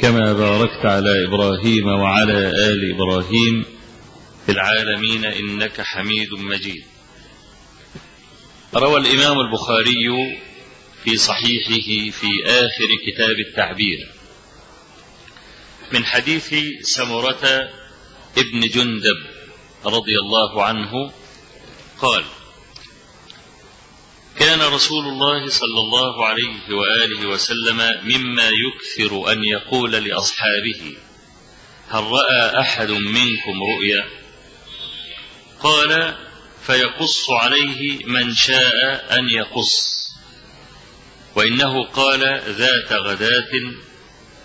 كما باركت على إبراهيم وعلى آل إبراهيم في العالمين إنك حميد مجيد. روى الإمام البخاري في صحيحه في آخر كتاب التعبير من حديث سمرة ابن جندب رضي الله عنه قال كان رسول الله صلى الله عليه وآله وسلم مما يكثر أن يقول لأصحابه هل رأى أحد منكم رؤيا؟ قال فيقص عليه من شاء أن يقص. وإنه قال ذات غداة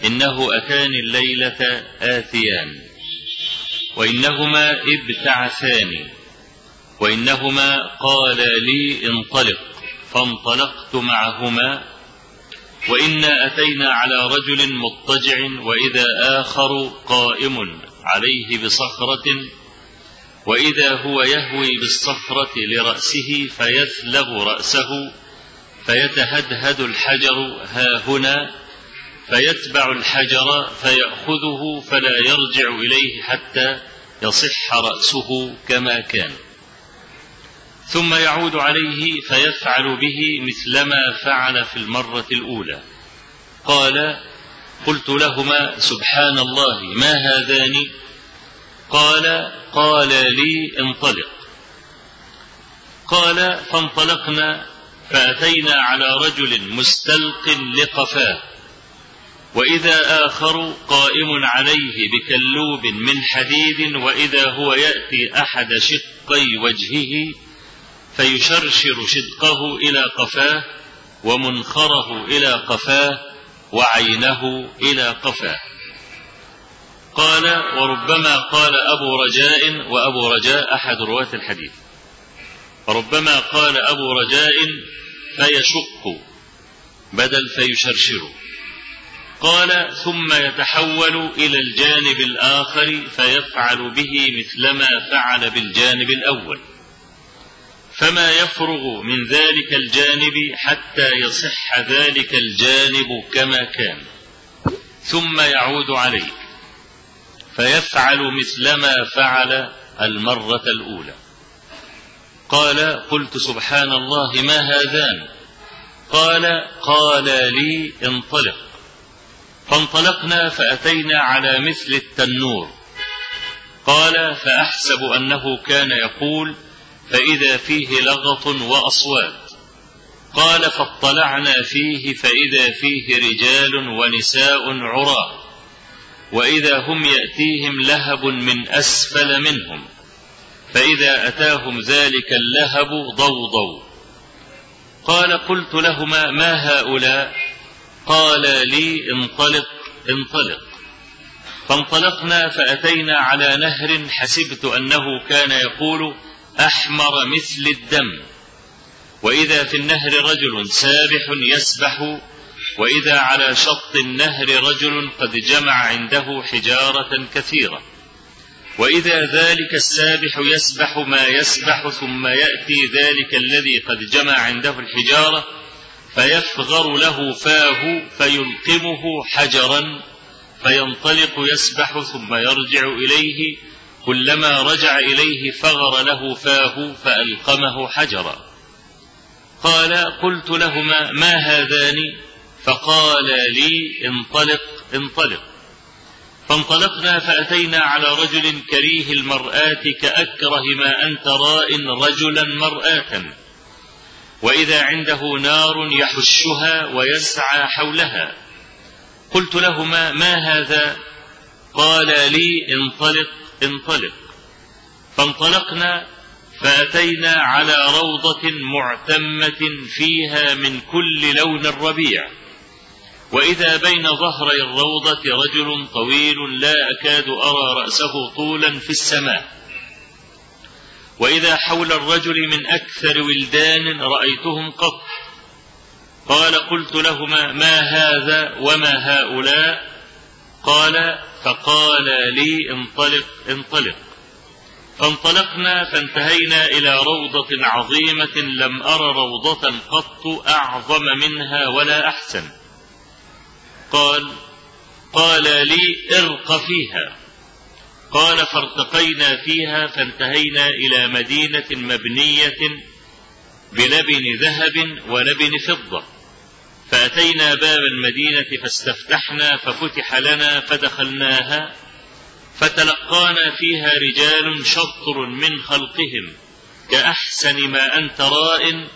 إنه أتاني الليلة آتيان وإنهما ابتعثاني وإنهما قال لي انطلق. فانطلقت معهما وإنا أتينا على رجل مضطجع وإذا آخر قائم عليه بصخرة وإذا هو يهوي بالصخرة لرأسه فيثلغ رأسه فيتهدهد الحجر ها هنا فيتبع الحجر فيأخذه فلا يرجع إليه حتى يصح رأسه كما كان ثم يعود عليه فيفعل به مثلما فعل في المرة الأولى. قال قلت لهما سبحان الله ما هذان؟ قال قال لي انطلق. قال فانطلقنا فأتينا على رجل مستلق لقفاه وإذا آخر قائم عليه بكلوب من حديد وإذا هو يأتي أحد شقي وجهه فيشرشر شدقه إلى قفاه ومنخره إلى قفاه وعينه إلى قفاه. قال وربما قال أبو رجاء وأبو رجاء أحد رواة الحديث. وربما قال أبو رجاء فيشق بدل فيشرشر. قال ثم يتحول إلى الجانب الآخر فيفعل به مثلما فعل بالجانب الأول. فما يفرغ من ذلك الجانب حتى يصح ذلك الجانب كما كان. ثم يعود عليه فيفعل مثلما فعل المرة الأولى. قال قلت سبحان الله ما هذان؟ قال قال لي انطلق. فانطلقنا فأتينا على مثل التنور. قال فأحسب أنه كان يقول فإذا فيه لغط وأصوات. قال فاطلعنا فيه فإذا فيه رجال ونساء عراة. وإذا هم يأتيهم لهب من أسفل منهم. فإذا أتاهم ذلك اللهب ضوضوا. قال قلت لهما ما هؤلاء؟ قال لي انطلق انطلق. فانطلقنا فأتينا على نهر حسبت أنه كان يقول أحمر مثل الدم. وإذا في النهر رجل سابح يسبح وإذا على شط النهر رجل قد جمع عنده حجارة كثيرة. وإذا ذلك السابح يسبح ما يسبح ثم يأتي ذلك الذي قد جمع عنده الحجارة فيفغر له فاه فيلقمه حجرا فينطلق يسبح ثم يرجع إليه كلما رجع إليه فغر له فاه فألقمه حجرا. قال قلت لهما ما هذان؟ فقال لي انطلق انطلق. فانطلقنا فأتينا على رجل كريه المرآة كأكره ما أنت راء رجلا مرآة. وإذا عنده نار يحشها ويسعى حولها. قلت لهما ما هذا؟ قال لي انطلق انطلق. فانطلقنا فأتينا على روضة معتمة فيها من كل لون الربيع وإذا بين ظهري الروضة رجل طويل لا أكاد أرى رأسه طولا في السماء. وإذا حول الرجل من أكثر ولدان رأيتهم قط. قال قلت لهما ما هذا وما هؤلاء؟ قال فقال لي انطلق انطلق. فانطلقنا فانتهينا إلى روضة عظيمة لم أر روضة قط أعظم منها ولا أحسن. قال قال لي ارق فيها. قال فارتقينا فيها فانتهينا إلى مدينة مبنية بلبن ذهب ولبن فضة. فأتينا باب المدينة فاستفتحنا ففتح لنا فدخلناها فتلقانا فيها رجال شطر من خلقهم كأحسن ما أنت راء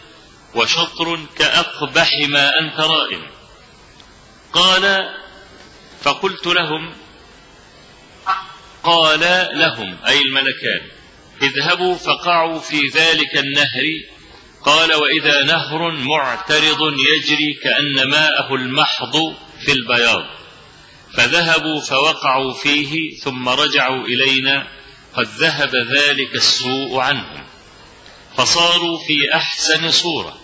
وشطر كأقبح ما أنت راء قال فقلت لهم قال لهم أي الملكان اذهبوا فقعوا في ذلك النهر قال وإذا نهر معترض يجري كأن ماءه المحض في البياض. فذهبوا فوقعوا فيه ثم رجعوا إلينا قد ذهب ذلك السوء عنهم. فصاروا في أحسن صورة.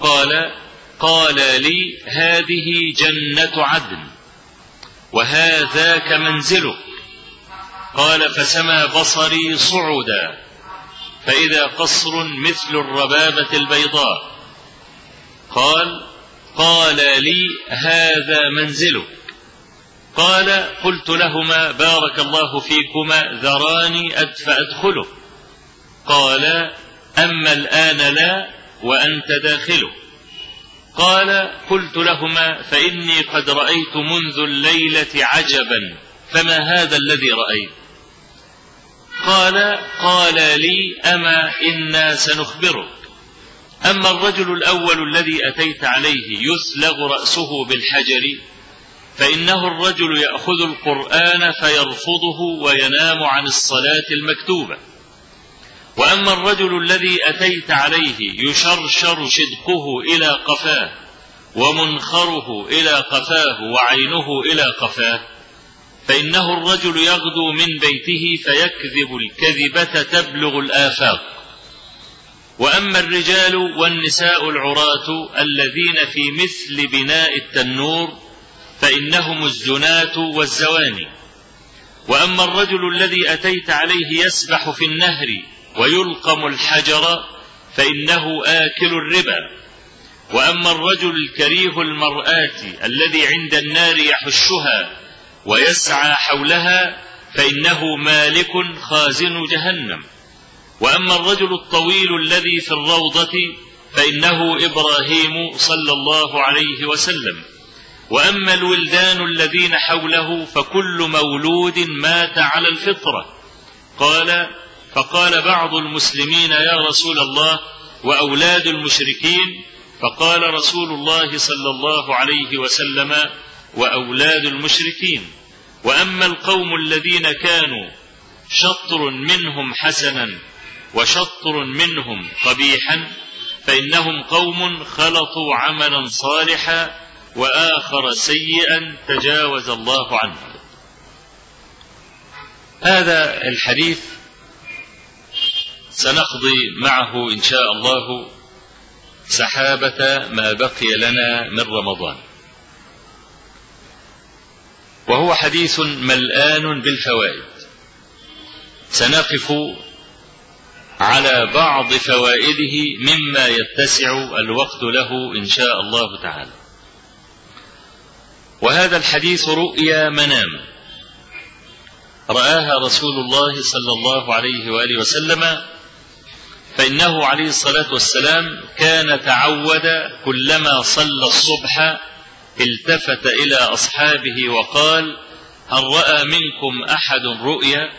قال قال لي هذه جنة عدن وهذاك منزلك. قال فسما بصري صعدا. فإذا قصر مثل الربابة البيضاء. قال قال لي هذا منزلك. قال قلت لهما بارك الله فيكما ذراني فأدخله قال أما الآن لا وأنت داخله قال قلت لهما فإني قد رأيت منذ الليلة عجبا. فما هذا الذي رأيت؟ قال قال لي أما إنا سنخبرك. أما الرجل الأول الذي أتيت عليه يسلغ رأسه بالحجر فإنه الرجل يأخذ القرآن فيرفضه وينام عن الصلاة المكتوبة. وأما الرجل الذي أتيت عليه يشرشر شدقه إلى قفاه ومنخره إلى قفاه وعينه إلى قفاه فإنه الرجل يغدو من بيته فيكذب الكذبة تبلغ الآفاق. وأما الرجال والنساء العراة الذين في مثل بناء التنور فإنهم الزناة والزواني. وأما الرجل الذي أتيت عليه يسبح في النهر ويلقم الحجر فإنه آكل الربا. وأما الرجل الكريه المرآة الذي عند النار يحشها ويسعى حولها فإنه مالك خازن جهنم. وأما الرجل الطويل الذي في الروضة فإنه إبراهيم صلى الله عليه وسلم. وأما الولدان الذين حوله فكل مولود مات على الفطرة. قال فقال بعض المسلمين يا رسول الله وأولاد المشركين. فقال رسول الله صلى الله عليه وسلم وأولاد المشركين. وأما القوم الذين كانوا شطر منهم حسنا وشطر منهم قبيحا فإنهم قوم خلطوا عملا صالحا وآخر سيئا تجاوز الله عنه. هذا الحديث سنقضي معه إن شاء الله سحابة ما بقي لنا من رمضان. وهو حديث ملآن بالفوائد. سنقف على بعض فوائده مما يتسع الوقت له إن شاء الله تعالى. وهذا الحديث رؤيا منام. رآها رسول الله صلى الله عليه وآله وسلم فإنه عليه الصلاة والسلام كان تعود كلما صلى الصبح التفت إلى أصحابه وقال هل رأى منكم أحد رؤيا؟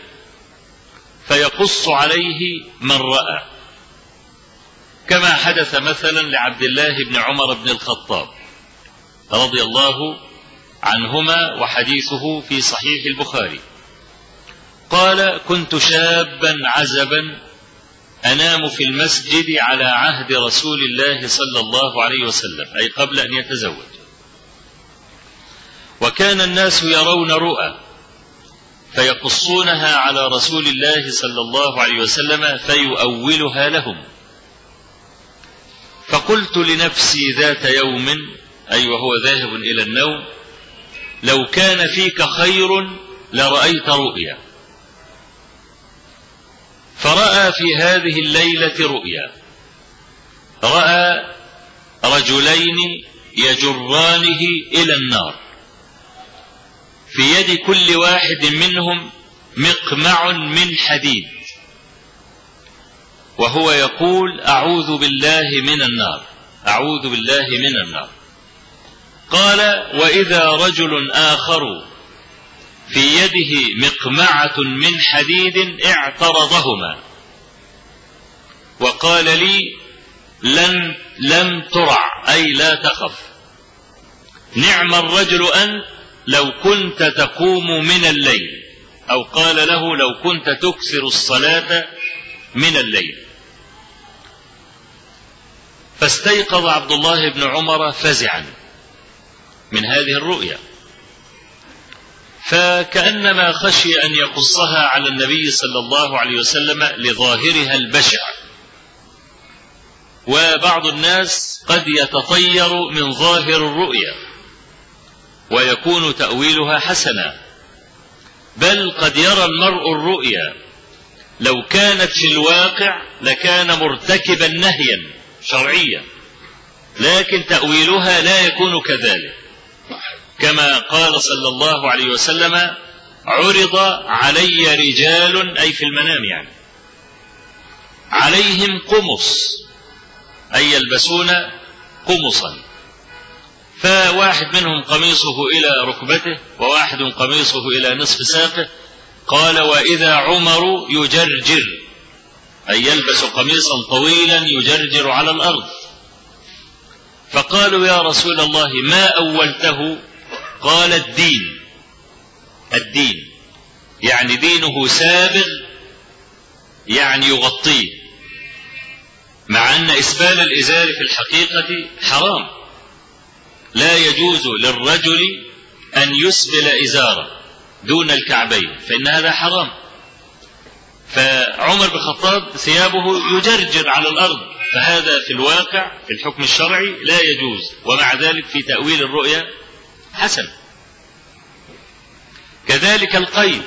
فيقص عليه من رأى. كما حدث مثلا لعبد الله بن عمر بن الخطاب رضي الله عنهما وحديثه في صحيح البخاري. قال كنت شابا عزبا أنام في المسجد على عهد رسول الله صلى الله عليه وسلم أي قبل أن يتزوج. وكان الناس يرون رؤى فيقصونها على رسول الله صلى الله عليه وسلم فيؤولها لهم. فقلت لنفسي ذات يوم أي وهو ذاهب إلى النوم لو كان فيك خير لرأيت رؤيا. فرأى في هذه الليلة رؤيا. رأى رجلين يجرانه إلى النار. في يد كل واحد منهم مقمع من حديد. وهو يقول أعوذ بالله من النار. أعوذ بالله من النار. قال وإذا رجل آخر في يده مقمعة من حديد اعترضهما. وقال لي لن لم ترع أي لا تخف. نعم الرجل أنت لو كنت تقوم من الليل أو قال له لو كنت تكثر الصلاة من الليل. فاستيقظ عبد الله بن عمر فزعا من هذه الرؤيا. فكأنما خشي أن يقصها على النبي صلى الله عليه وسلم لظاهرها البشع. وبعض الناس قد يتطير من ظاهر الرؤيا. ويكون تأويلها حسنا. بل قد يرى المرء الرؤيا. لو كانت في الواقع لكان مرتكبا نهيا شرعيا. لكن تأويلها لا يكون كذلك. كما قال صلى الله عليه وسلم عرض علي رجال أي في المنام يعني. عليهم قمص أي يلبسون قمصا. فواحد منهم قميصه إلى ركبته وواحد قميصه إلى نصف ساقه. قال وإذا عمر يجرجر. أي يلبس قميصا طويلا يجرجر على الأرض. فقالوا يا رسول الله ما أولته؟ قال الدين. الدين. يعني دينه سابغ يعني يغطيه. مع أن إسبال الإزار في الحقيقة حرام. لا يجوز للرجل أن يسبل إزارة دون الكعبين فإن هذا حرام. فعمر بن الخطاب ثيابه يجرجر على الأرض فهذا في الواقع في الحكم الشرعي لا يجوز. ومع ذلك في تأويل الرؤيا حسن. كذلك القيد.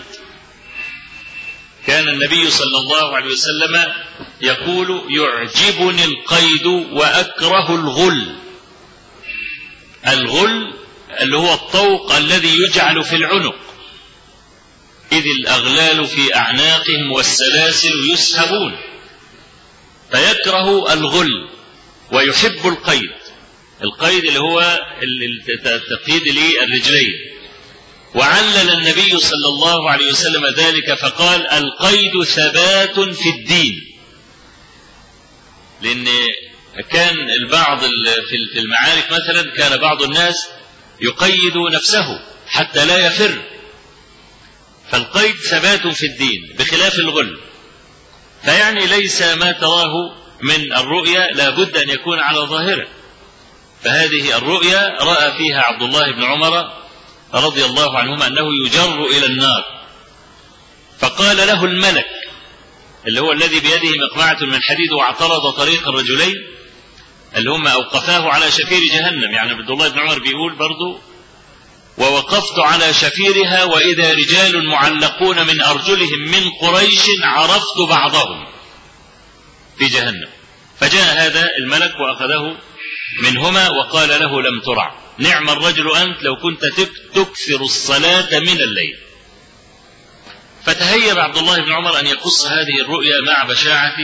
كان النبي صلى الله عليه وسلم يقول يعجبني القيد وأكره الغل. الغل اللي هو الطوق الذي يجعل في العنق. إذ الأغلال في أعناقهم والسلاسل يسحبون فيكره الغل ويحب القيد. القيد اللي هو التقييد للرجلين. وعلل النبي صلى الله عليه وسلم ذلك فقال القيد ثبات في الدين. لأن كان البعض في المعارك مثلا كان بعض الناس يقيد نفسه حتى لا يفر. فالقيد ثبات في الدين بخلاف الغل. فيعني ليس ما تراه من الرؤيا لا بد أن يكون على ظاهره. فهذه الرؤيا رأى فيها عبد الله بن عمر رضي الله عنهما أنه يجر إلى النار. فقال له الملك اللي هو الذي بيده مقمعة من حديد واعترض طريق الرجلين اللي هم أوقفاه على شفير جهنم. يعني عبد الله بن عمر بيقول برضو ووقفت على شفيرها وإذا رجال معلقون من أرجلهم من قريش عرفت بعضهم في جهنم. فجاء هذا الملك وأخذه منهما وقال له لم ترع. نعم الرجل أنت لو كنت تكثر الصلاة من الليل. فتهيب عبد الله بن عمر أن يقص هذه الرؤيا مع بشاعة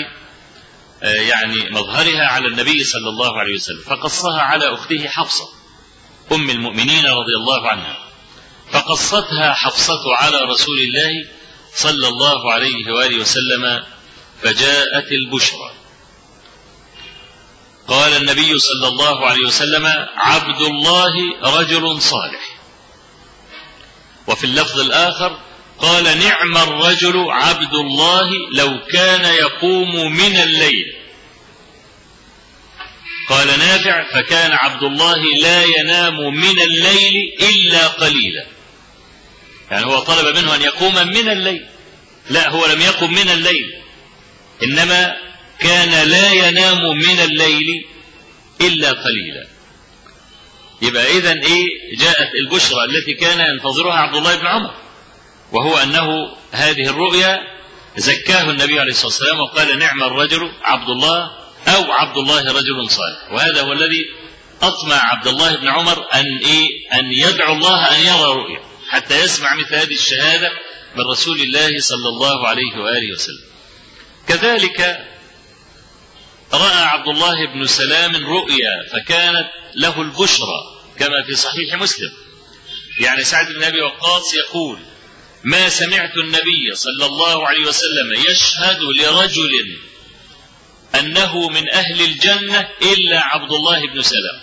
يعني مظهرها على النبي صلى الله عليه وسلم. فقصها على أخته حفصة أم المؤمنين رضي الله عنها. فقصتها حفصة على رسول الله صلى الله عليه وآله وسلم فجاءت البشرى. قال النبي صلى الله عليه وسلم عبد الله رجل صالح. وفي اللفظ الآخر قال نعم الرجل عبد الله لو كان يقوم من الليل. قال نافع فكان عبد الله لا ينام من الليل إلا قليلا. يعني هو طلب منه أن يقوم من الليل. لا هو لم يقم من الليل. إنما كان لا ينام من الليل إلا قليلا. يبقى إذا إيه جاءت البشرى التي كان ينتظرها عبد الله بن عمر. وهو أنه هذه الرؤيا زكاه النبي عليه الصلاة والسلام وقال نعم الرجل عبد الله أو عبد الله رجل صالح. وهذا هو الذي أطمع عبد الله بن عمر أن إيه؟ أن يدعو الله أن يرى رؤيا حتى يسمع مثل هذه الشهادة من رسول الله صلى الله عليه وآله وسلم. كذلك رأى عبد الله بن سلام رؤيا فكانت له البشرى كما في صحيح مسلم. يعني سعد بن أبي وقاص يقول ما سمعت النبي صلى الله عليه وسلم يشهد لرجل أنه من أهل الجنة إلا عبد الله بن سلام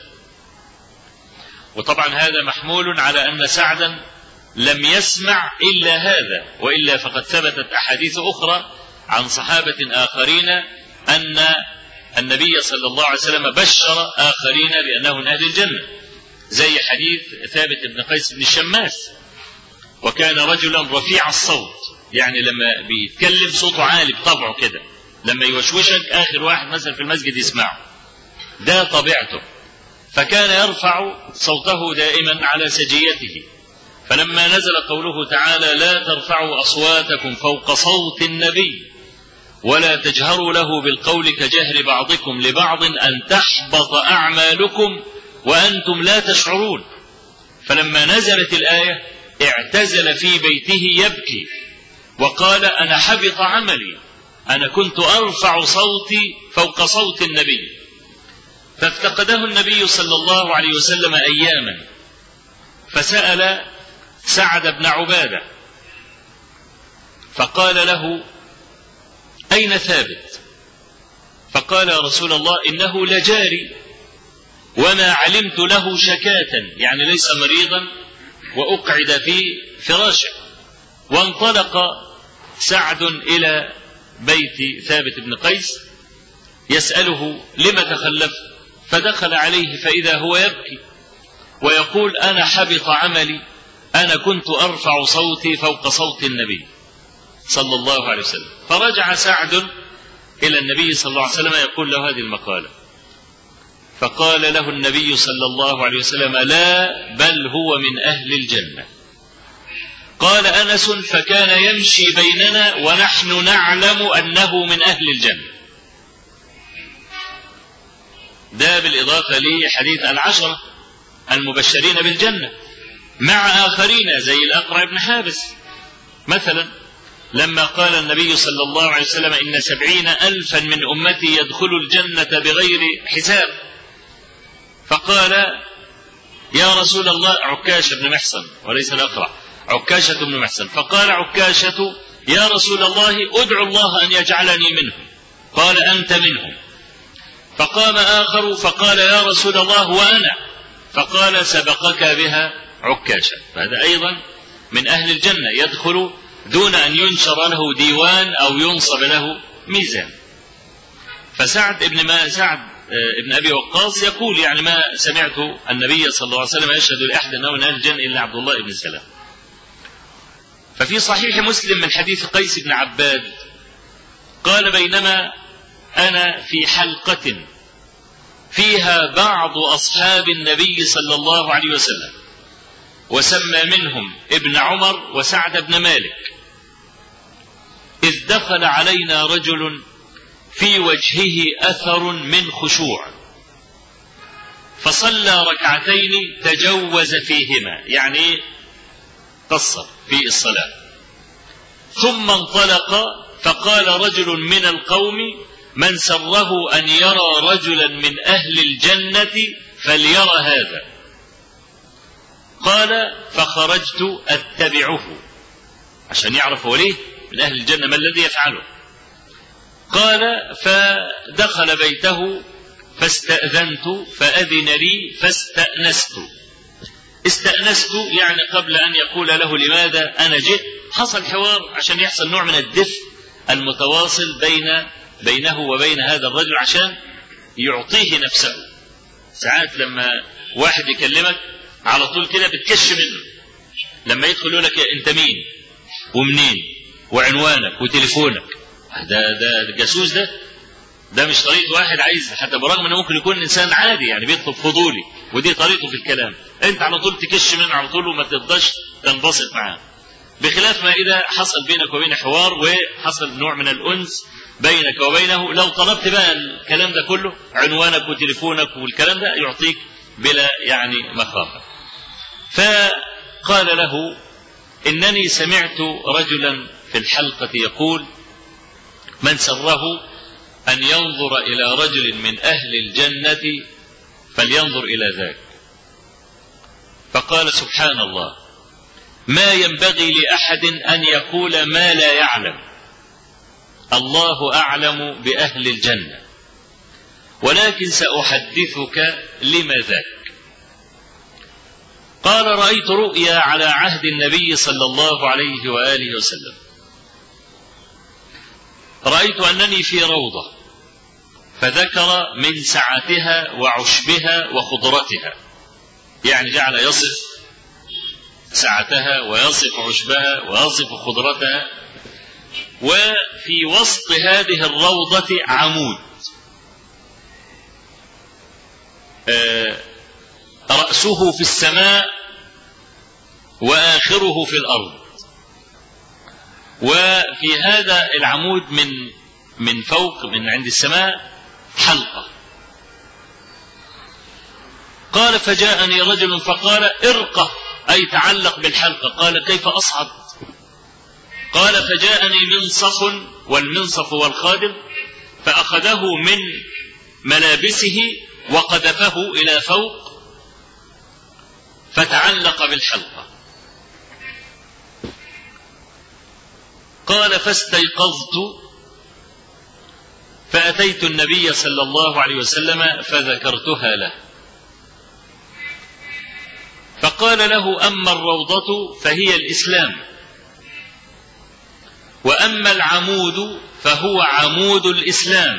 وطبعا هذا محمول على أن سعدا لم يسمع إلا هذا وإلا فقد ثبتت أحاديث أخرى عن صحابة آخرين أن النبي صلى الله عليه وسلم بشر آخرين بأنه من أهل الجنة. زي حديث ثابت بن قيس بن الشماس وكان رجلا رفيع الصوت. يعني لما بيتكلم صوته عالي بطبعه كده. لما يوشوشك آخر واحد مثلا في المسجد يسمعه. ده طبيعته. فكان يرفع صوته دائما على سجيته. فلما نزل قوله تعالى لا ترفعوا أصواتكم فوق صوت النبي ولا تجهروا له بالقول كجهر بعضكم لبعض أن تحبط أعمالكم وأنتم لا تشعرون. فلما نزلت الآية اعتزل في بيته يبكي وقال أنا حبط عملي أنا كنت أرفع صوتي فوق صوت النبي. فافتقده النبي صلى الله عليه وسلم أياما فسأل سعد بن عبادة فقال له أين ثابت؟ فقال يا رسول الله إنه لجاري وما علمت له شكاة يعني ليس مريضا وأقعد في فراشه وانطلق سعد إلى بيت ثابت بن قيس يسأله لم تخلف؟ فدخل عليه فإذا هو يبكي ويقول أنا حبط عملي أنا كنت أرفع صوتي فوق صوت النبي صلى الله عليه وسلم. فرجع سعد إلى النبي صلى الله عليه وسلم يقول له هذه المقالة. فقال له النبي صلى الله عليه وسلم لا بل هو من أهل الجنة. قال أنس فكان يمشي بيننا ونحن نعلم أنه من أهل الجنة. ده بالإضافة لحديث العشرة المبشرين بالجنة مع آخرين زي الأقرع بن حابس. مثلا لما قال النبي صلى الله عليه وسلم إن سبعين ألفا من أمتي يدخلوا الجنة بغير حساب فقال يا رسول الله عكاشة بن محصن وليس الأقرع عكاشة بن محصن فقال عكاشة يا رسول الله ادعو الله أن يجعلني منهم قال أنت منهم فقام آخر فقال يا رسول الله وأنا. فقال سبقك بها عكاشة. فهذا أيضا من أهل الجنة يدخل دون أن ينشر له ديوان أو ينصب له ميزان. فسعد ابن ما سعد ابن أبي وقاص يقول يعني ما سمعت النبي صلى الله عليه وسلم يشهد لأحد أنه من أهل الجنة إلا عبد الله بن سلام. ففي صحيح مسلم من حديث قيس بن عباد قال بينما أنا في حلقة فيها بعض أصحاب النبي صلى الله عليه وسلم وسمى منهم ابن عمر وسعد بن مالك إذ دخل علينا رجل في وجهه أثر من خشوع. فصلى ركعتين تجوز فيهما يعني قصر في الصلاة. ثم انطلق فقال رجل من القوم من سره أن يرى رجلا من أهل الجنة فليرى هذا. قال فخرجت أتبعه. عشان يعرف ليه؟ من أهل الجنة ما الذي يفعله؟ قال فدخل بيته فاستأذنت فأذن لي فاستأنست. استأنست يعني قبل أن يقول له لماذا أنا جئت؟ حصل حوار عشان يحصل نوع من الدفء المتواصل بين بينه وبين هذا الرجل عشان يعطيه نفسه. ساعات لما واحد يكلمك على طول كده بتكش منه. لما يدخل يقول لك انت مين؟ ومنين؟ وعنوانك وتليفونك. ده ده الجاسوس ده ده مش طريقة واحد عايز حتى برغم إنه ممكن يكون إنسان عادي يعني بيطلب فضولي ودي طريقته في الكلام. أنت على طول تكش منه على طول وما ترضاش تنبسط معاه. بخلاف ما إذا حصل بينك وبين حوار وحصل نوع من الأنس بينك وبينه لو طلبت بقى الكلام ده كله عنوانك وتليفونك والكلام ده يعطيك بلا يعني مخافة. فقال له إنني سمعت رجلا في الحلقة يقول من سره أن ينظر إلى رجل من أهل الجنة فلينظر إلى ذاك فقال سبحان الله ما ينبغي لأحد أن يقول ما لا يعلم. الله أعلم بأهل الجنة ولكن سأحدثك لما ذاك. قال رأيت رؤيا على عهد النبي صلى الله عليه وآله وسلم. رأيت أنني في روضة فذكر من سعتها وعشبها وخضرتها يعني جعل يصف سعتها ويصف عشبها ويصف خضرتها وفي وسط هذه الروضة عمود. رأسه في السماء وآخره في الأرض. وفي هذا العمود من من فوق من عند السماء حلقة. قال فجاءني رجل فقال ارقى أي تعلق بالحلقة. قال كيف أصعد؟ قال فجاءني منصف والمنصف والخادم فأخذه من ملابسه وقذفه إلى فوق فتعلق بالحلقة. قال فاستيقظت فأتيت النبي صلى الله عليه وسلم فذكرتها له. فقال له أما الروضة فهي الإسلام وأما العمود فهو عمود الإسلام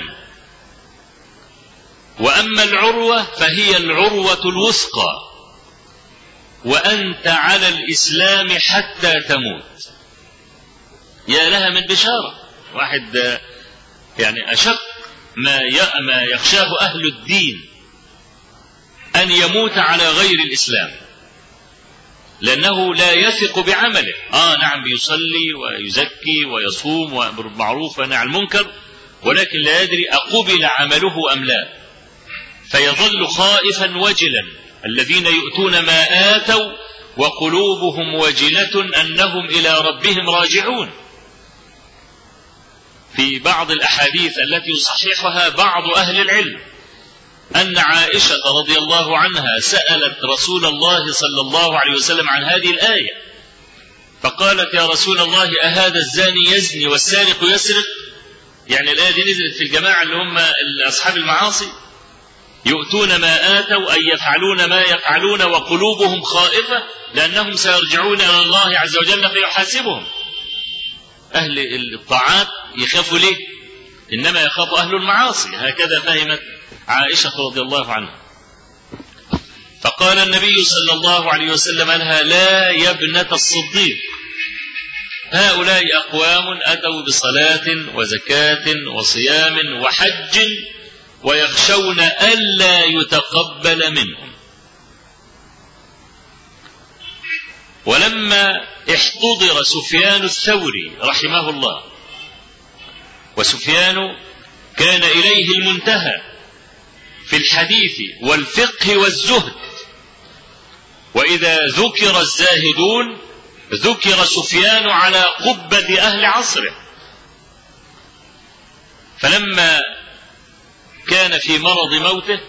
وأما العروة فهي العروة الوثقى وأنت على الإسلام حتى تموت. يا لها من بشارة. واحد يعني أشق ما ما يخشاه أهل الدين أن يموت على غير الإسلام. لأنه لا يثق بعمله. آه نعم بيصلي ويزكي ويصوم ويأمر بالمعروف وينهى عن المنكر ولكن لا يدري أقبل عمله أم لا. فيظل خائفا وجلا. الذين يؤتون ما آتوا وقلوبهم وجلة أنهم إلى ربهم راجعون. في بعض الأحاديث التي يصححها بعض أهل العلم أن عائشة رضي الله عنها سألت رسول الله صلى الله عليه وسلم عن هذه الآية. فقالت يا رسول الله أهذا الزاني يزني والسارق يسرق؟ يعني الآية دي نزلت في الجماعة اللي هم أصحاب المعاصي. يؤتون ما آتوا أي يفعلون ما يفعلون وقلوبهم خائفة لأنهم سيرجعون إلى الله عز وجل فيحاسبهم. أهل الطاعات يخافوا ليه؟ إنما يخاف أهل المعاصي. هكذا فهمت عائشة رضي الله عنها. فقال النبي صلى الله عليه وسلم لها لا يا ابنة الصديق. هؤلاء أقوام أتوا بصلاة وزكاة وصيام وحج ويخشون ألا يتقبل منهم. ولما احتضر سفيان الثوري رحمه الله وسفيان كان إليه المنتهى في الحديث والفقه والزهد. وإذا ذكر الزاهدون ذكر سفيان على قبة أهل عصره. فلما كان في مرض موته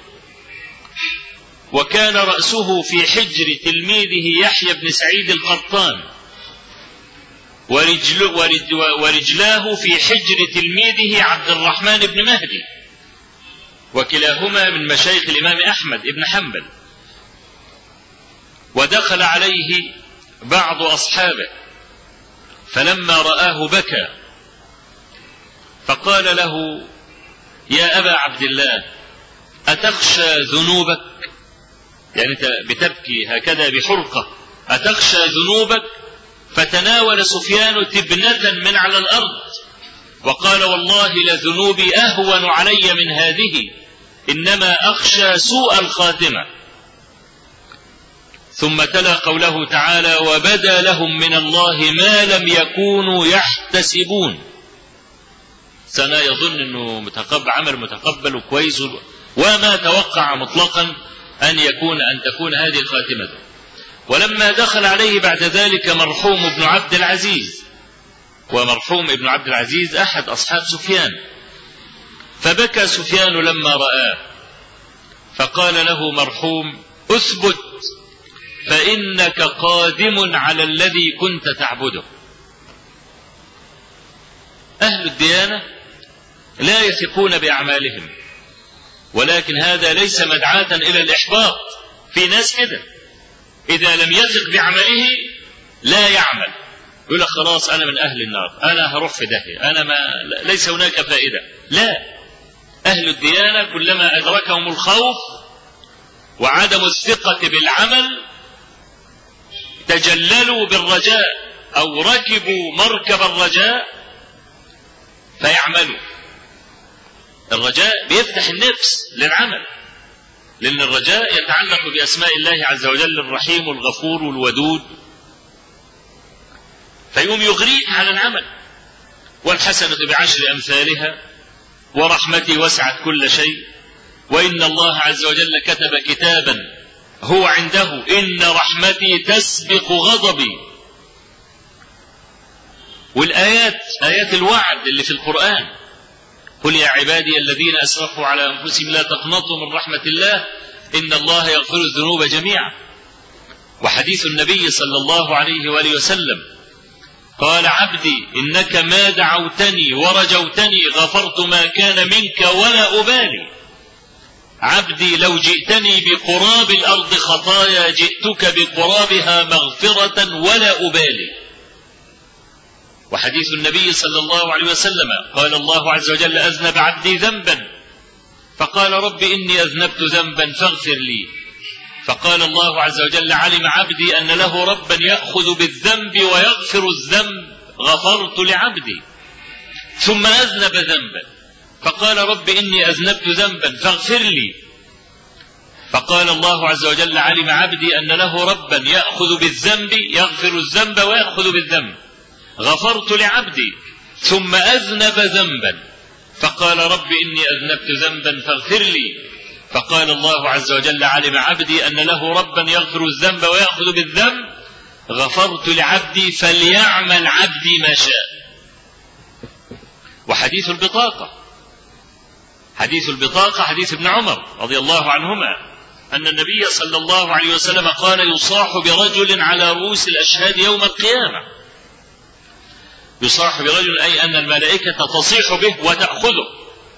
وكان رأسه في حجر تلميذه يحيى بن سعيد القطان ورجل ورج ورجلاه في حجر تلميذه عبد الرحمن بن مهدي. وكلاهما من مشايخ الإمام أحمد بن حنبل. ودخل عليه بعض أصحابه. فلما رآه بكى. فقال له يا أبا عبد الله أتخشى ذنوبك؟ يعني أنت بتبكي هكذا بحرقة. أتخشى ذنوبك؟ فتناول سفيان تبنة من على الأرض. وقال والله لذنوبي أهون علي من هذه إنما أخشى سوء الخاتمة. ثم تلا قوله تعالى وبدا لهم من الله ما لم يكونوا يحتسبون. سنة يظن أنه متقبل عمل متقبل وكويس وما توقع مطلقا أن يكون أن تكون هذه الخاتمة. ولما دخل عليه بعد ذلك مرحوم ابن عبد العزيز. ومرحوم ابن عبد العزيز أحد أصحاب سفيان. فبكى سفيان لما رآه. فقال له مرحوم أثبت فإنك قادم على الذي كنت تعبده. أهل الديانة لا يثقون بأعمالهم ولكن هذا ليس مدعاة إلى الإحباط في ناس كده. إذا لم يثق بعمله لا يعمل. يقول لك خلاص أنا من أهل النار أنا هروح في داهية أنا ما ليس هناك فائدة. لا. أهل الديانة كلما أدركهم الخوف وعدم الثقة بالعمل تجللوا بالرجاء أو ركبوا مركب الرجاء فيعملوا. الرجاء بيفتح النفس للعمل. لأن الرجاء يتعلق بأسماء الله عز وجل الرحيم والغفور والودود فيقوم يغريك على العمل. والحسنة بعشر أمثالها ورحمتي وسعت كل شيء. وإن الله عز وجل كتب كتابا هو عنده إن رحمتي تسبق غضبي. والآيات آيات الوعد اللي في القرآن قل يا عبادي الذين أسرفوا على أنفسهم لا تقنطوا من رحمة الله إن الله يغفر الذنوب جميعا. وحديث النبي صلى الله عليه وآله وسلم قال عبدي إنك ما دعوتني ورجوتني غفرت ما كان منك ولا أبالي. عبدي لو جئتني بقراب الأرض خطايا جئتك بقرابها مغفرة ولا أبالي. وحديث النبي صلى الله عليه وسلم قال الله عز وجل أذنب عبدي ذنبا. فقال رب إني أذنبت ذنبا فاغفر لي. فقال الله عز وجل علم عبدي أن له ربا يأخذ بالذنب ويغفر الذنب. غفرت لعبدي. ثم أذنب ذنبا. فقال رب إني أذنبت ذنبا فاغفر لي. فقال الله عز وجل علم عبدي أن له ربا يأخذ بالذنب يغفر الذنب ويأخذ بالذنب. غفرت لعبدي ثم أذنب ذنبا. فقال رب إني أذنبت ذنبا فاغفر لي. فقال الله عز وجل علم عبدي أن له ربا يغفر الذنب ويأخذ بالذنب. غفرت لعبدي فليعمل عبدي ما شاء. وحديث البطاقة. حديث البطاقة حديث ابن عمر رضي الله عنهما. أن النبي صلى الله عليه وسلم قال يصاح برجل على رؤوس الأشهاد يوم القيامة. يصاح برجل أي أن الملائكة تصيح به وتأخذه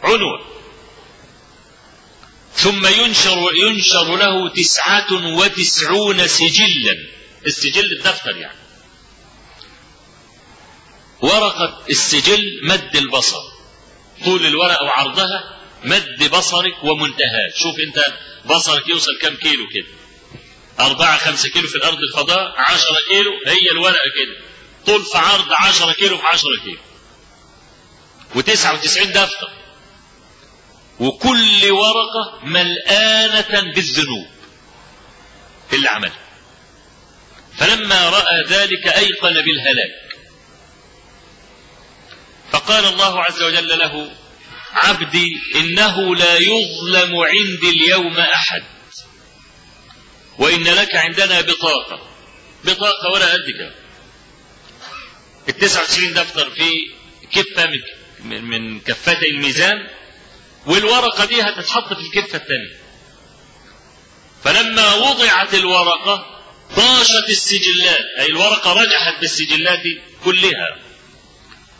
عنوة ثم ينشر ينشر له تسعة وتسعون سجلا. السجل الدفتر يعني. ورقة السجل مد البصر. طول الورقة وعرضها مد بصرك ومنتهاه شوف أنت بصرك يوصل كم كيلو كده. أربعة خمسة كيلو في الأرض الفضاء عشرة كيلو هي الورقة كده. طول في عرض 10 كيلو في 10 كيلو. و99 دفتر. وكل ورقة ملآنة بالذنوب. اللي عملها فلما رأى ذلك أيقن بالهلاك. فقال الله عز وجل له عبدي إنه لا يظلم عندي اليوم أحد. وإن لك عندنا بطاقة. بطاقة ولا قد كده ال 99 دفتر في كفه من من كفتي الميزان والورقة دي هتتحط في الكفه الثانية فلما وضعت الورقة طاشت السجلات أي الورقة رجحت بالسجلات كلها.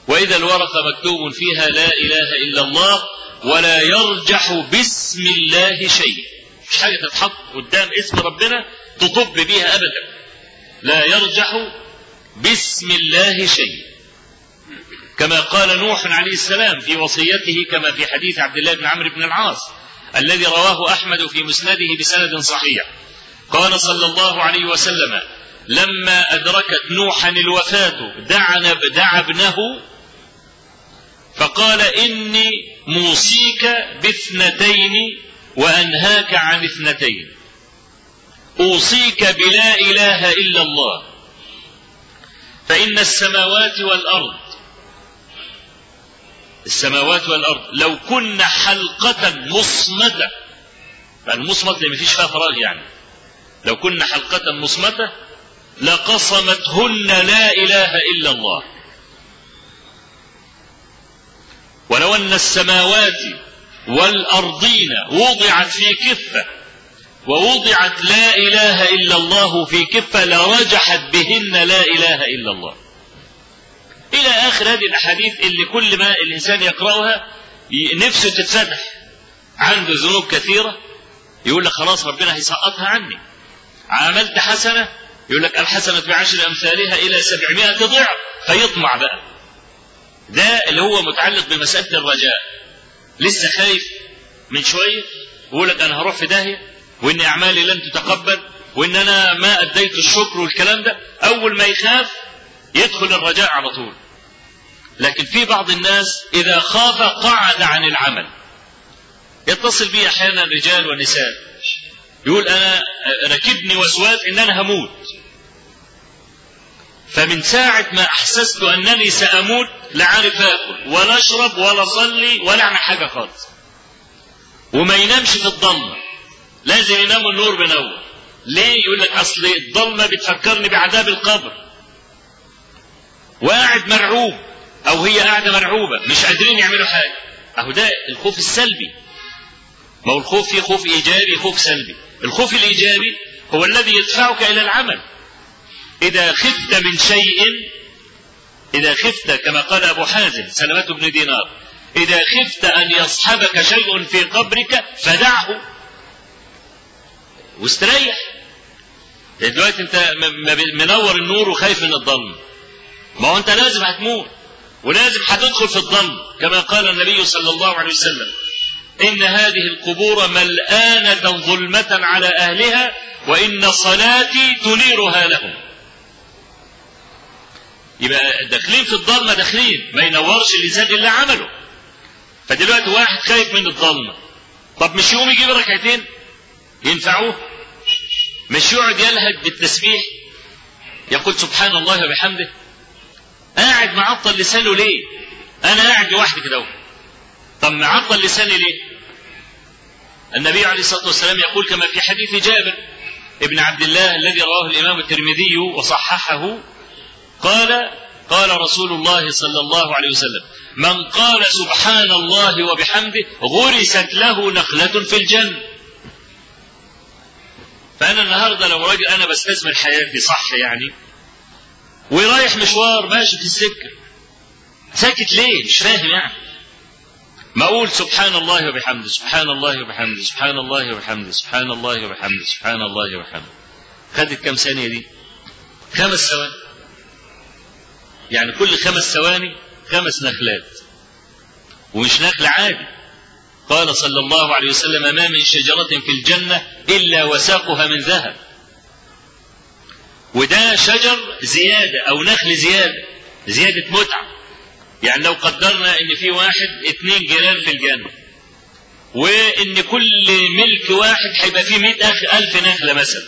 وإذا الورقة مكتوب فيها لا إله إلا الله ولا يرجح باسم الله شيء. مش حاجة تتحط قدام اسم ربنا تطب بها أبدا. لا يرجح باسم الله شيء. كما قال نوح عليه السلام في وصيته كما في حديث عبد الله بن عمرو بن العاص الذي رواه أحمد في مسنده بسند صحيح. قال صلى الله عليه وسلم لما أدركت نوحا الوفاة دعا ابنه فقال إني موصيك باثنتين وأنهاك عن اثنتين. أوصيك بلا إله إلا الله. فإن السماوات والأرض السماوات والأرض لو كن حلقة مصمتة المصمت اللي مفيش فيها فراغ يعني لو كن حلقة مصمتة لقصمتهن لا إله إلا الله. ولو أن السماوات والأرضين وضعت في كفة ووضعت لا إله إلا الله في كفة لرجحت بهن لا إله إلا الله. إلى آخر هذه الأحاديث اللي كل ما الإنسان يقرأها نفسه تتفتح عنده ذنوب كثيرة. يقول لك خلاص ربنا هيسقطها عني. عملت حسنة. يقول لك الحسنة بعشر أمثالها إلى سبعمائة ضعف. فيطمع بقى. ده اللي هو متعلق بمسألة الرجاء. لسه خايف من شوية. ويقول لك أنا هروح في داهية. وإن أعمالي لن تتقبل وإن أنا ما أديت الشكر والكلام ده أول ما يخاف يدخل الرجاء على طول. لكن في بعض الناس إذا خاف قعد عن العمل. يتصل بي أحيانا رجال ونساء. يقول أنا ركبني وسواس إن أنا هموت. فمن ساعة ما أحسست أنني سأموت لا عارف آكل ولا أشرب ولا أصلي ولا أعمل حاجة خالص. وما ينامش في الضلمة. لازم ينام النور منور ليه يقول لك أصل الضلمة بتفكرني بعذاب القبر؟ وقاعد مرعوب أو هي قاعدة مرعوبة مش قادرين يعملوا حاجة. أهو ده الخوف السلبي. ما هو الخوف فيه خوف إيجابي خوف سلبي. الخوف الإيجابي هو الذي يدفعك إلى العمل. إذا خفت من شيء إذا خفت كما قال أبو حازم سلمة بن دينار إذا خفت أن يصحبك شيء في قبرك فدعه. واستريح. دلوقتي أنت منور النور وخايف من الظلم ما هو أنت لازم هتموت ولازم هتدخل في الظلم كما قال النبي صلى الله عليه وسلم. إن هذه القبور ملآنة ظلمة على أهلها وإن صلاتي تنيرها لهم. يبقى داخلين في الضلمه داخلين ما ينورش اللسان الا عمله. فدلوقتي واحد خايف من الضلمه طب مش يقوم يجيب ركعتين؟ ينفعوه؟ مش يقعد يلهج بالتسبيح؟ يقول سبحان الله وبحمده قاعد معطل لسانه ليه؟ أنا قاعد لوحدي كده طب معطل لساني ليه؟ النبي عليه الصلاة والسلام يقول كما في حديث جابر ابن عبد الله الذي رواه الإمام الترمذي وصححه قال قال رسول الله صلى الله عليه وسلم من قال سبحان الله وبحمده غرست له نخلة في الجنة. فأنا النهاردة لو راجل أنا بستثمر حياتي صح يعني؟ ورايح مشوار ماشي في السكة. ساكت ليه؟ مش فاهم يعني. ما أقول سبحان الله وبحمده سبحان الله وبحمده سبحان الله وبحمده سبحان الله وبحمده سبحان الله وبحمده. خدت كم ثانية دي؟ خمس ثواني. يعني كل خمس ثواني خمس نخلات. ومش نخل عادي. قال صلى الله عليه وسلم ما من شجرة في الجنة إلا وساقها من ذهب. وده شجر زيادة أو نخل زيادة زيادة متعة. يعني لو قدرنا إن في واحد اتنين جيران في الجنة وإن كل ملك واحد هيبقى فيه مئة ألف نخلة مثلا.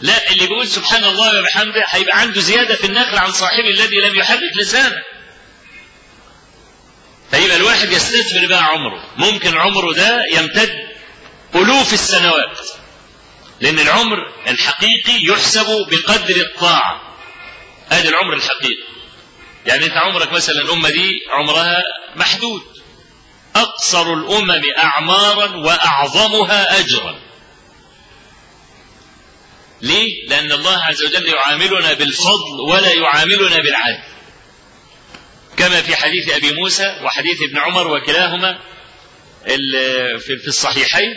لا اللي بيقول سبحان الله وبحمده هيبقى عنده زيادة في النخل عن صاحبه الذي لم يحرك لسانه. فيبقى الواحد يستثمر بقى عمره، ممكن عمره ده يمتد ألوف السنوات. لأن العمر الحقيقي يحسب بقدر الطاعة. ادي العمر الحقيقي. يعني أنت عمرك مثلا الأمة دي عمرها محدود. أقصر الأمم أعمارا وأعظمها أجرا. ليه؟ لأن الله عز وجل يعاملنا بالفضل ولا يعاملنا بالعدل كما في حديث أبي موسى وحديث ابن عمر وكلاهما في الصحيحين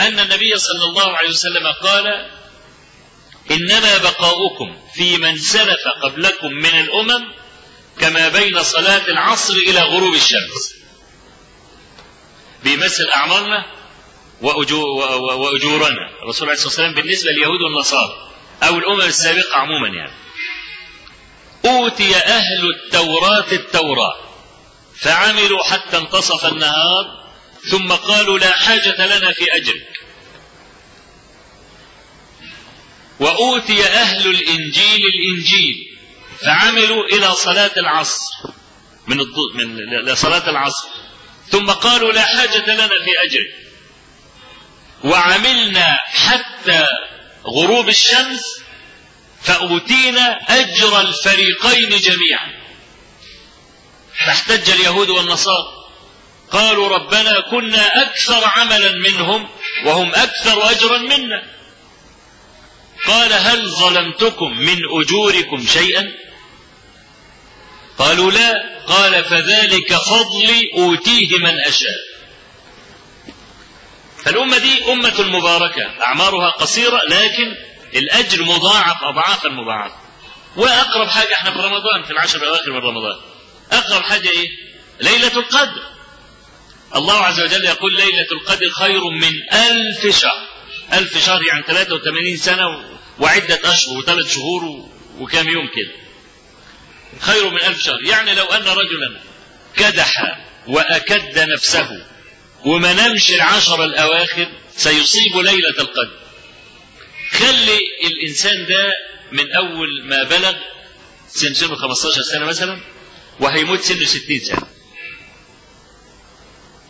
أن النبي صلى الله عليه وسلم قال إنما بقاؤكم في من سلف قبلكم من الأمم كما بين صلاة العصر إلى غروب الشمس. بيمثل أعمارنا وأجورنا. الرسول عليه الصلاة والسلام بالنسبة لليهود والنصارى أو الأمم السابقة عموما يعني. أوتي أهل التوراة التوراة فعملوا حتى انتصف النهار ثم قالوا لا حاجة لنا في أجرك وأوتي أهل الإنجيل الإنجيل فعملوا إلى صلاة العصر من. من لصلاة العصر ثم قالوا لا حاجة لنا في أجرك وعملنا حتى غروب الشمس فأوتينا أجر الفريقين جميعا. فاحتج اليهود والنصارى. قالوا ربنا كنا أكثر عملا منهم وهم أكثر أجرا منا. قال هل ظلمتكم من أجوركم شيئا؟ قالوا لا. قال فذلك فضلي أوتيه من أشاء. فالأمة دي أمة مباركة أعمارها قصيرة لكن الأجر مضاعف أضعافا مضاعفة. وأقرب حاجة إحنا في رمضان في العشر الأواخر من رمضان. أقرب حاجة إيه؟ ليلة القدر. الله عز وجل يقول ليلة القدر خير من ألف شهر. ألف شهر يعني 83 سنة وعدة أشهر وثلاث شهور وكام يوم كده. خير من ألف شهر. يعني لو أن رجلا كدح وأكد نفسه وما العشر الأواخر سيصيب ليلة القدر. خلي الإنسان ده من أول ما بلغ سن سنه 15 سنة مثلا وهيموت سنه 60 سنة.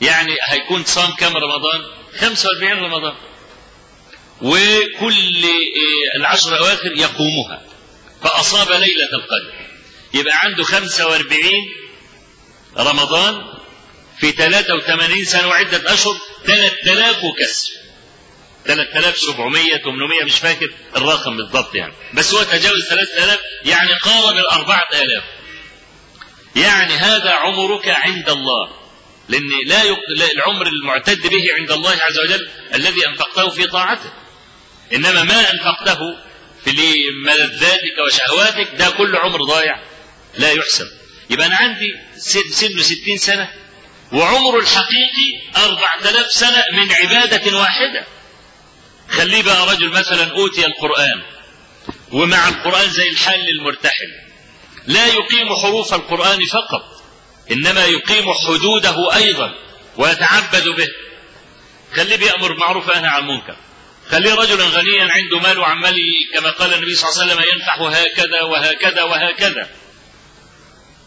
يعني هيكون صام كم رمضان؟ 45 رمضان. وكل العشر الأواخر يقومها. فأصاب ليلة القدر. يبقى عنده 45 رمضان في 83 سنة وعدة أشهر 3000 وكسر. 3700 800 مش فاكر الرقم بالضبط يعني. بس هو تجاوز 3000 يعني قارب ال 4000 يعني هذا عمرك عند الله. لأن لا يق... العمر المعتد به عند الله عز وجل الذي أنفقته في طاعته. إنما ما أنفقته في ملذاتك وشهواتك ده كل عمر ضايع. لا يحسب. يبقى أنا عندي سن ستين سنة وعمر الحقيقي أربعة آلاف سنة من عبادة واحدة. خليه بقى رجل مثلا أوتي القرآن ومع القرآن زي الحال للمرتحل لا يقيم حروف القرآن فقط إنما يقيم حدوده أيضا ويتعبد به. خليه بيأمر بالمعروف وينهى عن المنكر. خليه رجلا غنيا عنده مال وعمال كما قال النبي صلى الله عليه وسلم ينفح هكذا وهكذا وهكذا.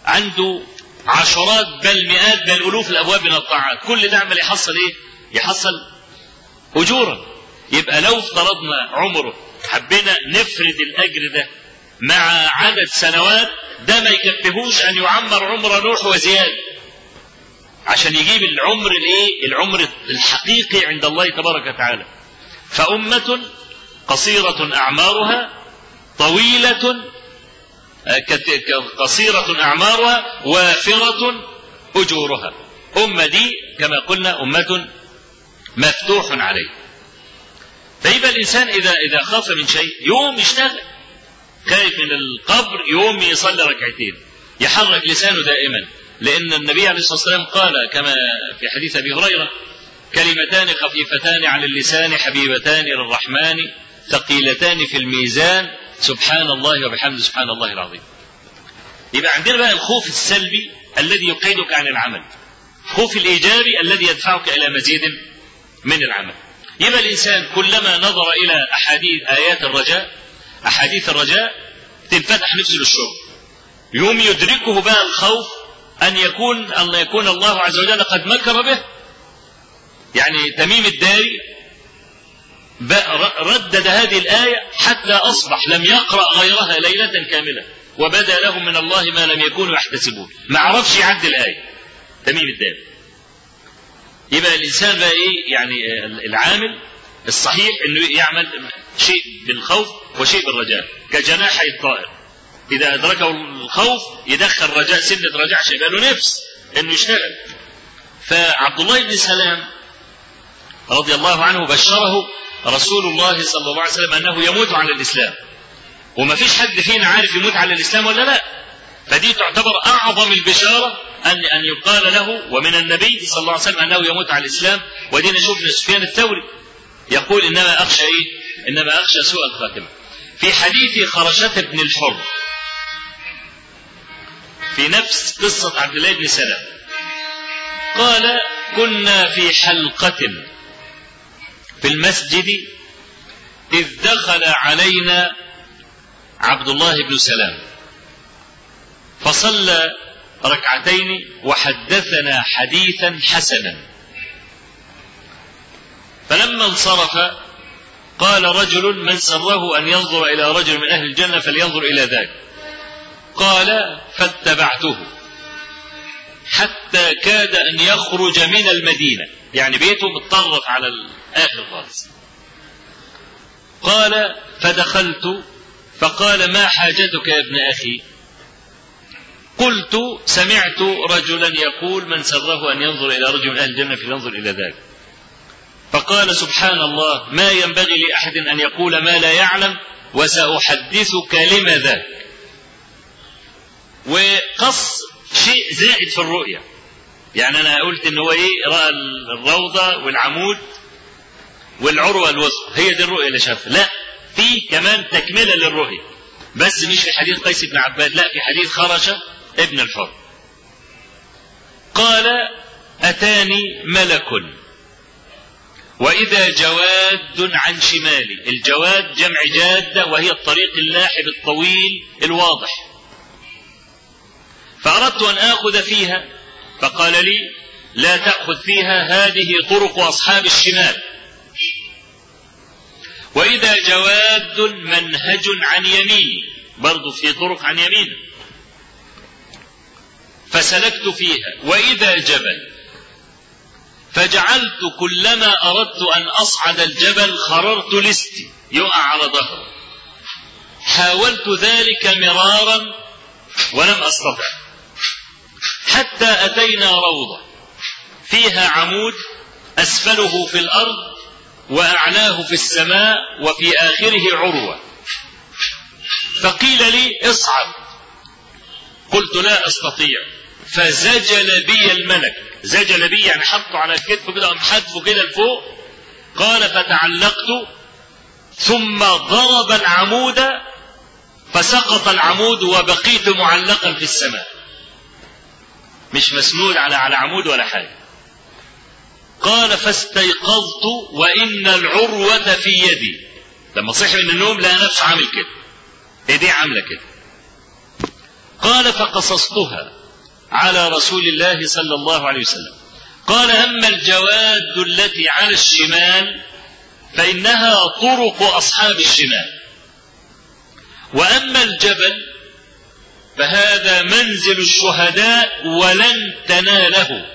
عنده عشرات بل مئات بل ألوف الأبواب من الطاعات. كل ده عمال يحصل إيه؟ يحصل أجورا. يبقى لو افترضنا عمره حبينا نفرد الأجر ده مع عدد سنوات ده ما يكفيهوش أن يعمر عمر نوح وزيادة. عشان يجيب العمر الإيه؟ العمر الحقيقي عند الله تبارك وتعالى. فأمة قصيرة أعمارها طويلة قصيرة أعمارها وافرة أجورها. أمة دي كما قلنا أمة مفتوح عليه فيبقى الإنسان إذا إذا خاف من شيء يوم يشتغل. خايف من القبر يوم يصلي ركعتين. يحرك لسانه دائما. لأن النبي عليه الصلاة والسلام قال كما في حديث أبي هريرة كلمتان خفيفتان على اللسان حبيبتان للرحمن ثقيلتان في الميزان سبحان الله وبحمده سبحان الله العظيم. يبقى عندنا بقى الخوف السلبي الذي يقيدك عن العمل. الخوف الإيجابي الذي يدفعك إلى مزيد من العمل. يبقى الإنسان كلما نظر إلى أحاديث آيات الرجاء أحاديث الرجاء تنفتح نفسه للشغل يوم يدركه بقى الخوف أن يكون أن يكون الله عز وجل قد مكر به. يعني تميم الداري ردد هذه الآية حتى أصبح لم يقرأ غيرها ليلة كاملة. وبدأ لهم من الله ما لم يكونوا يحتسبون. ما عرفش يعد الآية. تميم الداري. يبقى الإنسان بقى إيه؟ يعني العامل الصحيح إنه يعمل شيء بالخوف وشيء بالرجاء كجناحي الطائر. إذا أدركه الخوف يدخل رجاء سنة رجاء عشان يبقى له نفس إنه يشتغل. فعبد الله بن سلام رضي الله عنه بشره رسول الله صلى الله عليه وسلم أنه يموت على الإسلام. وما فيش حد فينا عارف يموت على الإسلام ولا لا. فدي تعتبر أعظم البشارة ان أن يقال له ومن النبي صلى الله عليه وسلم أنه يموت على الإسلام ودينا شفنا سفيان الثوري يقول إنما أخشى إيه؟ إنما أخشى سوء الخاتمة. في حديث خرشة بن الحر في نفس قصة عبد الله بن سلام قال كنا في حلقة في المسجد إذ دخل علينا عبد الله بن سلام فصلى ركعتين وحدثنا حديثا حسنا. فلما انصرف قال رجل من سره أن ينظر إلى رجل من أهل الجنة فلينظر إلى ذاك. قال فاتبعته. حتى كاد أن يخرج من المدينة. يعني بيته متطرف على الآخر خالص. قال فدخلت فقال ما حاجتك يا ابن أخي؟ قلت سمعت رجلا يقول من سره أن ينظر إلى رجل من أهل الجنة فلينظر إلى ذاك فقال سبحان الله ما ينبغي لأحد أن يقول ما لا يعلم وسأحدثك لم ذاك وقص شيء زائد في الرؤيا يعني أنا قلت ان هو إيه؟ رأى الروضة والعمود والعروة الوسطى. هي دي الرؤية اللي شافها. لا في كمان تكملة للرؤية. بس مش في حديث قيس بن عباد لا في حديث خرشه ابن الحر. قال أتاني ملك. وإذا جواد عن شمالي. الجواد جمع جادة وهي الطريق اللاحب الطويل الواضح. فأردت أن آخذ فيها فقال لي لا تأخذ فيها هذه طرق أصحاب الشمال. وإذا جواد منهج عن يميني. برضو في طرق عن يمينه فسلكت فيها. وإذا جبل فجعلت كلما أردت أن أصعد الجبل خررت لستي. يقع على ظهره حاولت ذلك مرارا ولم أستطع. حتى أتينا روضة فيها عمود أسفله في الأرض واعلاه في السماء وفي آخره عروة. فقيل لي اصعد. قلت لا أستطيع. فزجل بي الملك. زجل بي يعني حطه على الكتف كده قام حدفه كده لفوق. قال فتعلقت. ثم ضرب العمود فسقط العمود وبقيت معلقا في السماء. مش مسنود على على عمود ولا حاجة. قال فاستيقظت وإن العروة في يدي. لما صحي من النوم لقى نفسه عامل كده. ايديه عاملة كده؟ قال فقصصتها. على رسول الله صلى الله عليه وسلم. قال أما الجواد التي على الشمال فإنها طرق أصحاب الشمال. وأما الجبل فهذا منزل الشهداء ولن تناله.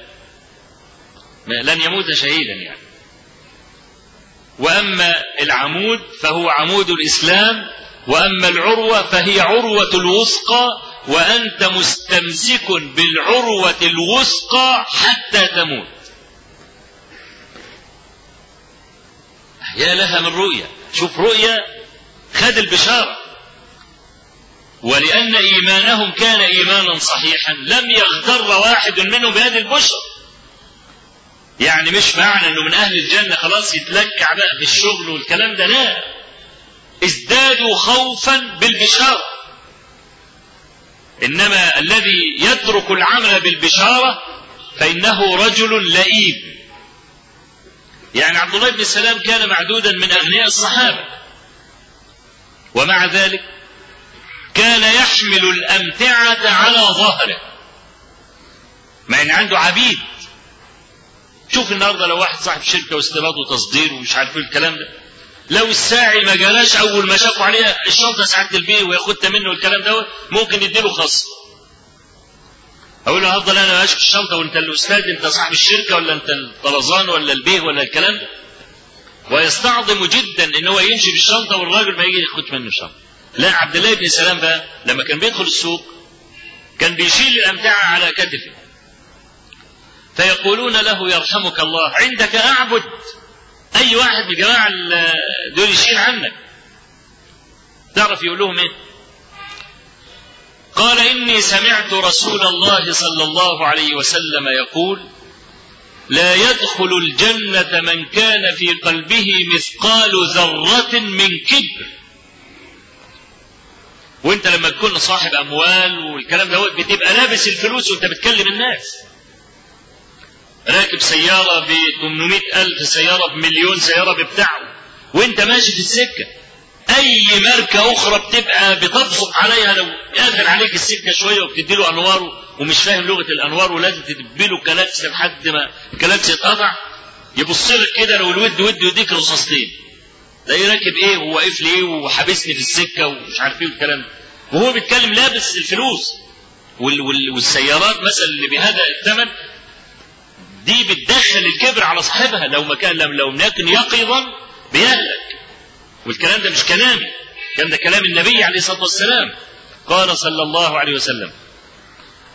لن يموت شهيدا يعني. وأما العمود فهو عمود الإسلام. وأما العروة فهي عروة الوثقى. وأنت مستمسك بالعروة الوثقى حتى تموت. يا لها من رؤيا شوف رؤيا خد البشارة. ولأن إيمانهم كان إيمانا صحيحا لم يغتر واحد منهم بهذه البشرى يعني مش معنى إنه من أهل الجنة خلاص يتلكع بقى في الشغل والكلام ده لا. ازدادوا خوفا بالبشارة. إنما الذي يترك العمل بالبشارة فإنه رجل لئيم. يعني عبد الله بن سلام كان معدودا من أغنياء الصحابة. ومع ذلك كان يحمل الأمتعة على ظهره. مع إن عنده عبيد. شوف النهارده لو واحد صاحب شركة واستيراد وتصدير ومش عارف إيه الكلام ده. لو الساعي ما جالاش أول ما شافوا عليها الشنطه ساعة البيع وياخدها منه والكلام دوت ممكن يديله خصم أقول له هفضل أنا ماشي في الشنطه وأنت الأستاذ أنت صاحب الشركة ولا أنت الطرزان ولا البيه ولا الكلام ده؟ ويستعظم جدا إن هو يمشي بالشنطه والراجل ما يجي ياخد منه شنطه لا عبد الله بن سلام بقى لما كان بيدخل السوق كان بيشيل الأمتعة على كتفه. فيقولون له يرحمك الله عندك أعبد. أي واحد من الجماعه دول يشيل عنك تعرف يقول لهم إيه؟ قال إني سمعت رسول الله صلى الله عليه وسلم يقول لا يدخل الجنة من كان في قلبه مثقال ذرة من كبر. وأنت لما تكون صاحب أموال والكلام دوت بتبقى لابس الفلوس وأنت بتكلم الناس. راكب سيارة ب 800 ألف سيارة بمليون سيارة ببتاعه. وانت ماشي في السكة أي ماركة أخرى بتبقى بتبصق عليها لو قافل عليك السكة شوية وبتديله أنوار ومش فاهم لغة الأنوار ولازم تديله كلاكس لحد ما الكلاكس يتقطع يبص لك كده لو الود ود يديك رصاصتين. تلاقيه راكب إيه وواقف لي إيه وحابسني في السكة ومش عارف إيه الكلام ده. وهو بيتكلم لابس الفلوس وال وال والسيارات مثلا اللي بهذا الثمن دي بتدخل الكبر على صاحبها لو ما كان لم لو يكن يقظا بيهلك والكلام ده مش كلامي الكلام ده كلام النبي عليه الصلاة والسلام. قال صلى الله عليه وسلم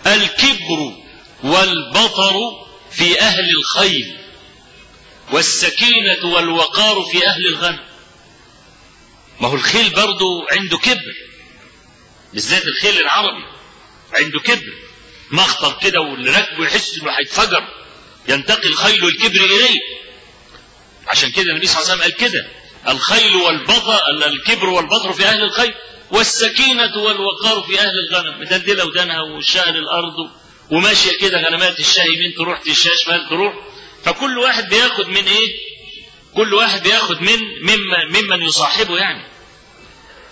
الكبر والبطر في أهل الخيل والسكينة والوقار في أهل الغنم. ما هو الخيل برضه عنده كبر بالذات الخيل العربي عنده كبر. مخطر كده واللي راكبه يحس إنه هيتفجر. ينتقي الخيل الكبر إليه. عشان كده النبي صلى الله عليه وسلم قال كده. الخيل والبطر الكبر والبطر في أهل الخيل والسكينة والوقار في أهل الغنم. مدلدلة ودانها وشاء للأرض وماشية كده غنمات الشاي يمين تروح تشاء شمال تروح. فكل واحد بياخد من إيه؟ كل واحد بياخد من مما ممن يصاحبه يعني.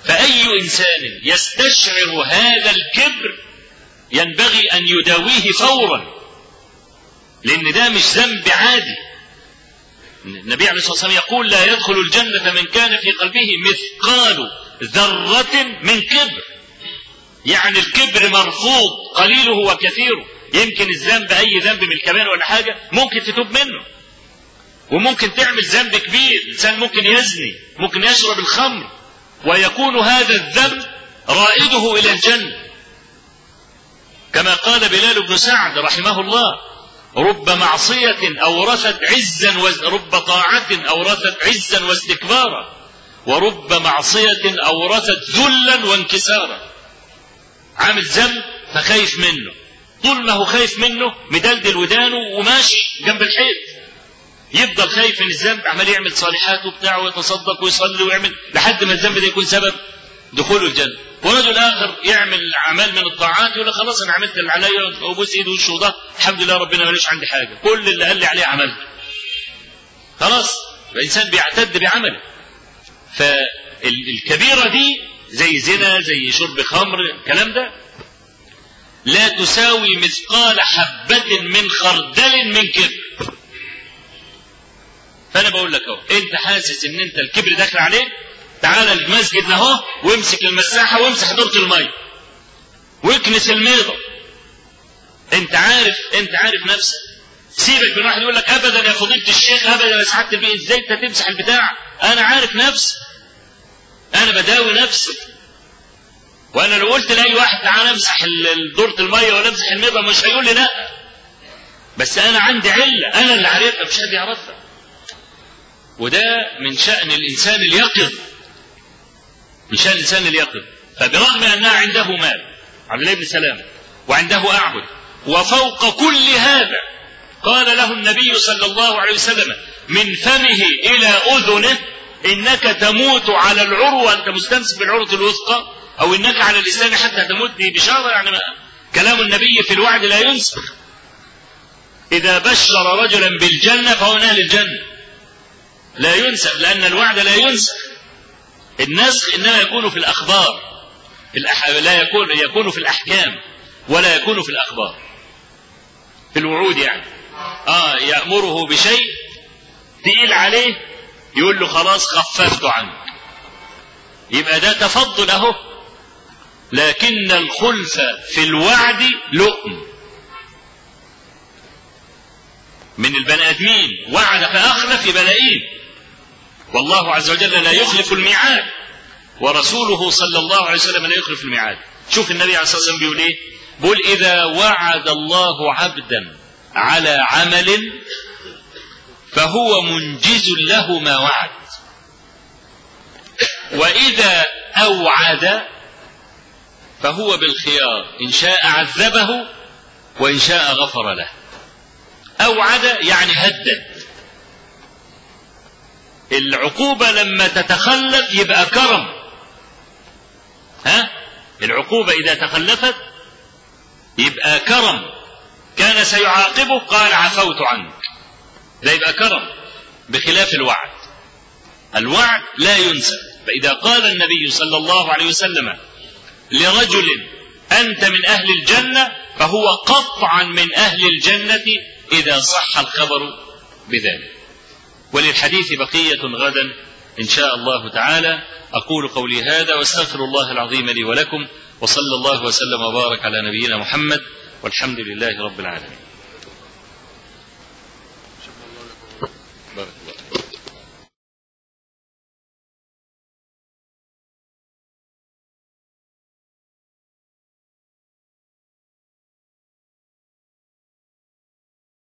فأي إنسان يستشعر هذا الكبر ينبغي أن يداويه فورا. لأن ده مش ذنب عادي. النبي عليه الصلاة والسلام يقول لا يدخل الجنة من كان في قلبه مثقال ذرة من كبر. يعني الكبر مرفوض قليله وكثيره. يمكن الذنب أي ذنب من الكبائر ولا حاجة ممكن تتوب منه. وممكن تعمل ذنب كبير الإنسان ممكن يزني ممكن يشرب الخمر. ويكون هذا الذنب رائده إلى الجنة. كما قال بلال بن سعد رحمه الله رب معصية أورثت عزا. رب طاعة أورثت عزا واستكبارا. ورب معصية أورثت ذلا وانكسارا. عامل ذنب فخايف منه. طول ما هو خايف منه مدلدل ودانه وماشي جنب الحيط. يفضل خايف من الذنب عمال يعمل صالحات وبتاع ويتصدق ويصلي ويعمل لحد ما الذنب ده يكون سبب دخوله الجنة. ورجل آخر يعمل أعمال من الطاعات يقول خلاص أنا عملت اللي عليا وبوس إيده وشه ده الحمد لله ربنا ماليش عندي حاجة. كل اللي قال لي عليه عملته خلاص الإنسان بيعتد بعمله. فالكبيرة دي زي زنا زي شرب خمر الكلام ده لا تساوي مثقال حبة من خردل من كبر. فأنا بقول لك أهو أنت حاسس إن أنت الكبر داخل عليك تعال المسجد اهو وامسك المساحة وامسح دورة المية واكنس الميضة أنت عارف أنت عارف نفسك. سيبك من واحد يقول لك ابدا يا فضيلة الشيخ ابدا يا سعاده البيه إزاي أنت تمسح البتاع؟ أنا عارف نفسي. أنا بداوي نفسي. وأنا لو قلت لأي واحد تعالى امسح دورة الميه ولا امسح الميضة مش هيقول لي لا. بس أنا عندي علة. أنا اللي عارفها مش حد يعرفها. وده من شأن الإنسان اليقظ. من شان الإنسان اليقظ فبرغم أنها عنده مال عبد الله بن سلام وعنده اعبد وفوق كل هذا قال له النبي صلى الله عليه وسلم من فمه إلى أذنه إنك تموت على العروة أنت مستمسك بالعروة الوثقى أو إنك على اللسان حتى تموت بشارة يعني كلام النبي في الوعد لا ينسخ. إذا بشر رجلا بالجنة فهو من أهل الجنة. لا ينسخ لأن الوعد لا ينسخ. النسخ إنما يكون في الأخبار الأح... لا يكون يكون في الأحكام ولا يكون في الأخبار. في الوعود يعني. آه يأمره بشيء تقيل عليه يقول له خلاص خففت عنك يبقى ده تفضل أهو. لكن الخلف في الوعد لؤم. من البني آدمين وعد فأخلف يبقى والله عز وجل لا يخلف الميعاد. ورسوله صلى الله عليه وسلم لا يخلف الميعاد. شوف النبي عليه الصلاة والسلام بيقول إيه؟ بيقول إذا وعد الله عبدا على عمل فهو منجز له ما وعد. وإذا أوعد فهو بالخيار. إن شاء عذبه وإن شاء غفر له. أوعد يعني هدد. العقوبة لما تتخلف يبقى كرم. ها؟ العقوبة إذا تخلفت يبقى كرم. كان سيعاقبه قال عفوت عنك. ده يبقى كرم بخلاف الوعد. الوعد لا ينسى. فإذا قال النبي صلى الله عليه وسلم لرجل أنت من أهل الجنة فهو قطعا من أهل الجنة إذا صح الخبر بذلك. وللحديث بقية غدا إن شاء الله تعالى. أقول قولي هذا واستغفر الله العظيم لي ولكم وصلى الله وسلم وبارك على نبينا محمد والحمد لله رب العالمين.